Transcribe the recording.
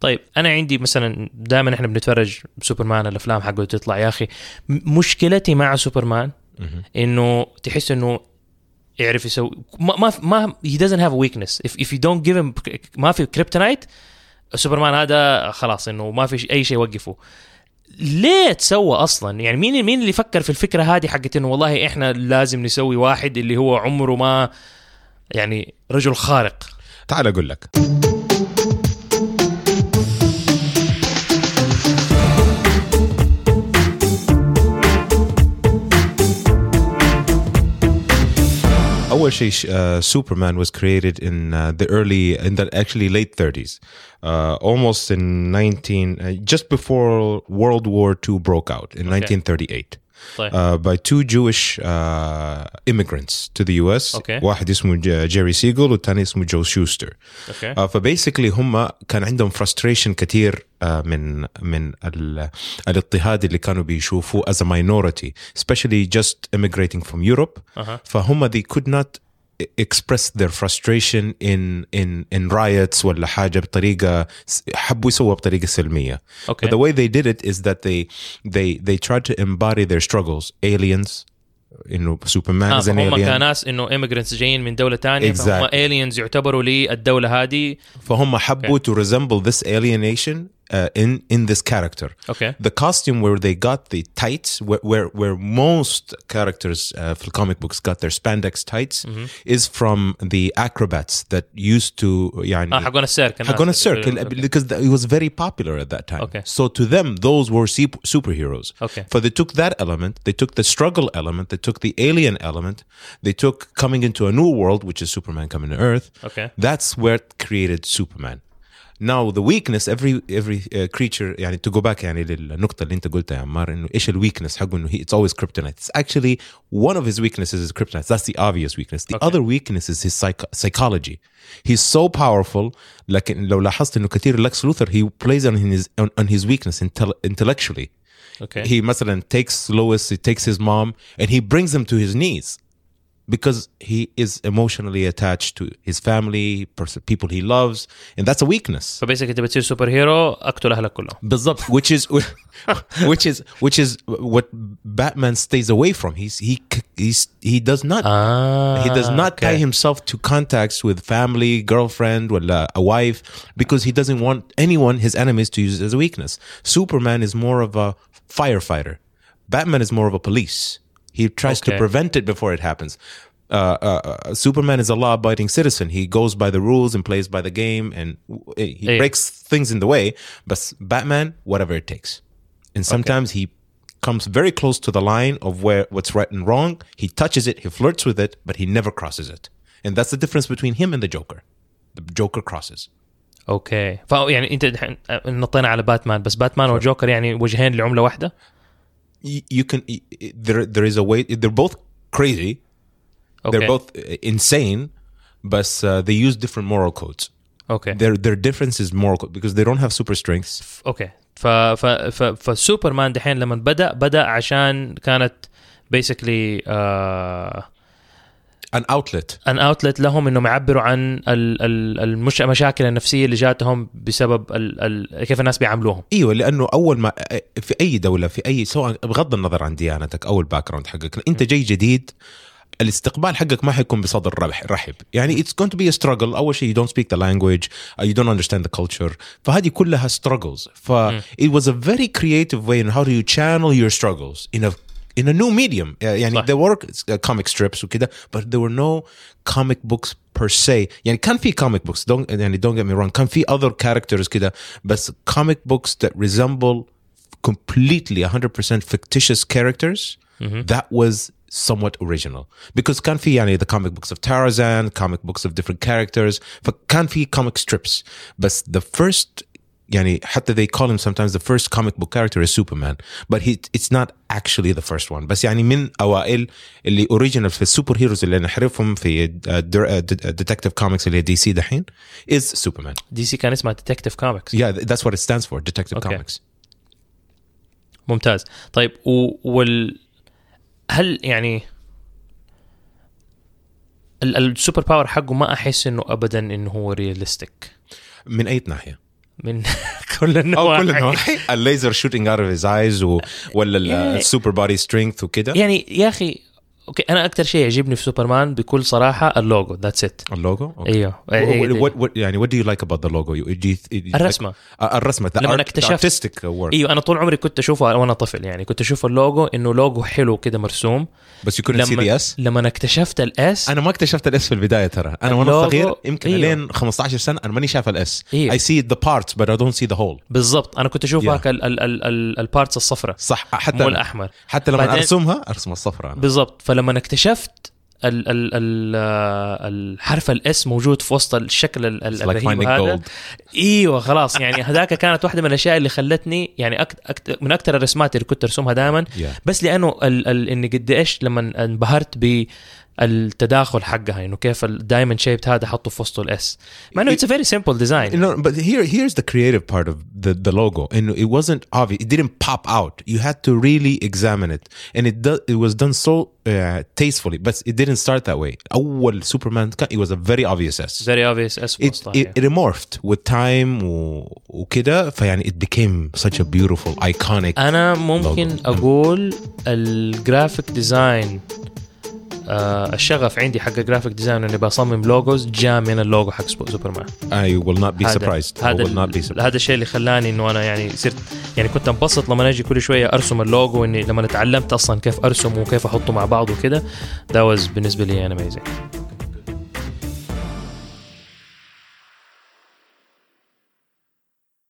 طيب أنا عندي مثلا دائما إحنا بنتفرج سوبرمان الأفلام حقه تطلع يا أخي. مشكلتي مع سوبرمان. إنه تحس إنه يعرف يسوي ما ما ما he doesn't have a weakness. If, if you don't give him ما في كريبتونايت سوبرمان هذا خلاص إنه ما في أي شيء يوقفه. ليه تسوى أصلا؟ يعني مين مين اللي فكر في الفكرة هذه حقت إنه والله إحنا لازم نسوي واحد اللي هو عمره ما يعني رجل خارق؟ تعال أقول لك. اول شيء uh, Superman was created in uh, the early in the actually late 30s uh, almost in 19 uh, just before World War II broke out in 1938 uh, by two Jewish uh, immigrants to the US okay. واحد Jerry Siegel, سيجل والثاني اسمه Shuster. شوستر okay. uh, فبيسكلي can, كان عندهم frustration كثير uh, من من ال, الاضطهاد اللي كانوا بيشوفوه as a minority especially just immigrating from Europe uh-huh. فهم they could not express their frustration in in in riots ولا حاجه بطريقه س- حبوا يسووها بطريقه سلميه. اوكي But the way they did it is that they they they tried to embody their struggles. Aliens, انه سوبرمان آه is an فهم alien. كناس انه immigrants جايين من دوله تانية فهم Exactly. aliens يعتبروا للدوله هذه فهم حبوا to resemble this alienation uh, in in this character. اوكي The costume where they got the tights, where where, where most characters uh, for the comic books got their spandex tights, is from the acrobats that used to يعني اه حقون السيرك الناس حقون اللي- السيرك أوكي. because it was very popular at that time. Okay. So to them, those were sup- superheroes. Okay. For they took that element, they took the struggle element, they took the alien element, they took coming into a new world, which is Superman coming to Earth. Okay. That's where it created Superman. Now the weakness every every uh, creature يعني to go back يعني للنقطة اللي أنت قلتها يا عمار إنه إيش الويكنس حقه إنه he, it's always kryptonite. It's actually one of his weaknesses is kryptonite. That's the obvious weakness. The Okay. other weakness is his psych- psychology. He's so powerful لكن لو لاحظت إنه كثير Lex Luthor he plays on his on, on his weakness intel- intellectually. اوكي He مثلا takes Lois, he takes his mom and he brings them to his knees because he is emotionally attached to his family, pers- people he loves, and that's a weakness. فبيسك انت بتصير سوبر هيرو اقتل اهلك كلهم بالضبط which is which is which is what Batman stays away from. He's he he's he does not اه he does not tie أوكي. himself to contacts with family, girlfriend, or a wife because he doesn't want anyone, his enemies, to use it as a weakness. Superman is more of a firefighter. Batman is more of a police. He tries to Okay. prevent it before it happens. Uh, uh, uh, Superman is a law-abiding citizen. He goes by the rules and plays by the game, and uh, he Yeah. breaks things in the way. But Batman, whatever it takes, and sometimes he comes very close to the line of where what's right and wrong. He touches it, he flirts with it, but he never crosses it. And that's the difference between him and the Joker. The Joker crosses. اوكي فيعني انت دحين نطينا على باتمان بس باتمان وجوكر يعني وجهين لعمله واحده You, you can y- y- there there is a way. They're both crazy. اوكي They're both uh, insane, but uh, they use different moral codes. اوكي Their their difference is moral code because they don't have super strengths. اوكي ف ف ف فسوبرمان دحين لما بدا بدا عشان كانت بيسكلي An outlet. ان اوتلت لهم إنهم يعبروا عن ال- ال- المش... المشاكل النفسية اللي جاتهم بسبب ال... ال... كيف الناس بيعاملوهم. إيوه لأنه أول ما في أي دولة في أي سواء بغض النظر عن ديانتك أو الباك جراوند حقك أنت جاي جديد الاستقبال حقك ما حيكون بصدر ربح رحب. يعني it's going to be a struggle. أول شيء you don't speak the language uh, you don't understand the culture. فهذه كلها struggles. ف it was a very creative way in how do you channel your struggles in a in a new medium يعني صح. there were uh, comic strips وكده but there were no comic books per se يعني كان في comic books don't يعني don't get me wrong كان في other characters كده بس comic books that resemble completely 100% fictitious characters that was somewhat original because كان في يعني the comic books of Tarzan comic books of different characters فكان في comic strips بس the first يعني حتى they call him sometimes the first comic book character is Superman. But he it's not actually the first one. بس يعني من أوائل اللي original في السوبر هيروز اللي نعرفهم في ديتكتيف كوميكس اللي هي دي سي دحين is Superman. دي سي كان اسمها ديتكتيف كوميكس yeah that's what it stands for detective Okay. comics. ممتاز. طيب. وال هل يعني ال- السوبر باور حقه ما أحس إنه ابدا إنه هو رياليستيك من أي ناحية؟ من كل أو النواحي كل النواحي. الليزر شوتينج اوت اوف هيز ايز ولا السوبر بودي سترينث وكده. يعني يا أخي أوكي أنا أكثر شيء يعجبني في سوبرمان بكل صراحة اللوجو ذاتس ات اللوجو؟ أيوه يعني وات دو يو لايك اباوت ذا لوجو الرسمة. آه، الرسمة لما اكتشفت إيوه أنا طول عمري كنت أشوفه وأنا طفل يعني كنت أشوف اللوجو إنه لوجو حلو كده مرسوم. بس يكون سي ذا اس لما اكتشفت الاس أنا ما اكتشفت الاس في البداية ترى. أنا وأنا صغير يمكن أيوه. لين 15 سنة أنا ماني شايف الاس اي سي ذا بارت بس اي دونت سي ذا هول بالضبط. أنا كنت أشوف هاك البارتس الصفراء صح حتى مو الأحمر. حتى لما أرسمها أرسم الصفراء بالضبط. فلما اكتشفت ال ال ال الحرف الإس موجود في وسط الشكل ال- ال- It's like الرهيب finding هذا gold. إيوه خلاص يعني هذاك كانت واحدة من الأشياء اللي خلتني يعني أكت أكت من أكثر الرسمات اللي كنت أرسمها دائما Yeah. بس لأنه ال ال إني قد إيش لما انبهرت بالتداخل حقها انه كيف الدايموند شيبت هذا حطه في وسطه الاس مع انه اتس فيري سمبل ديزاين No, but here, here's the creative part of the, the logo. And it wasn't obvious. It didn't pop out. You had to really examine it, and it do, it was done so uh, tastefully. But it didn't start that way. أول Superman كان- it was a very obvious S. اوبفيس اس في It, it, it morphed with time و, وكده فيعني it became such a beautiful iconic أنا ممكن logo. أقول الجرافيك ديزاين آه الشغف عندي حق الجرافيك ديزاين إني بصمم لوجوز جاء من اللوجو حق سوبرمان. Not be هذا- surprised. I هذا هذا الشيء اللي خلاني إنه أنا يعني صرت يعني كنت انبسط لما أجي كل شوية أرسم اللوجو إني لما تعلمت أصلا كيف أرسم وكيف أحطه مع بعض وكده. ده was بالنسبة لي amazing.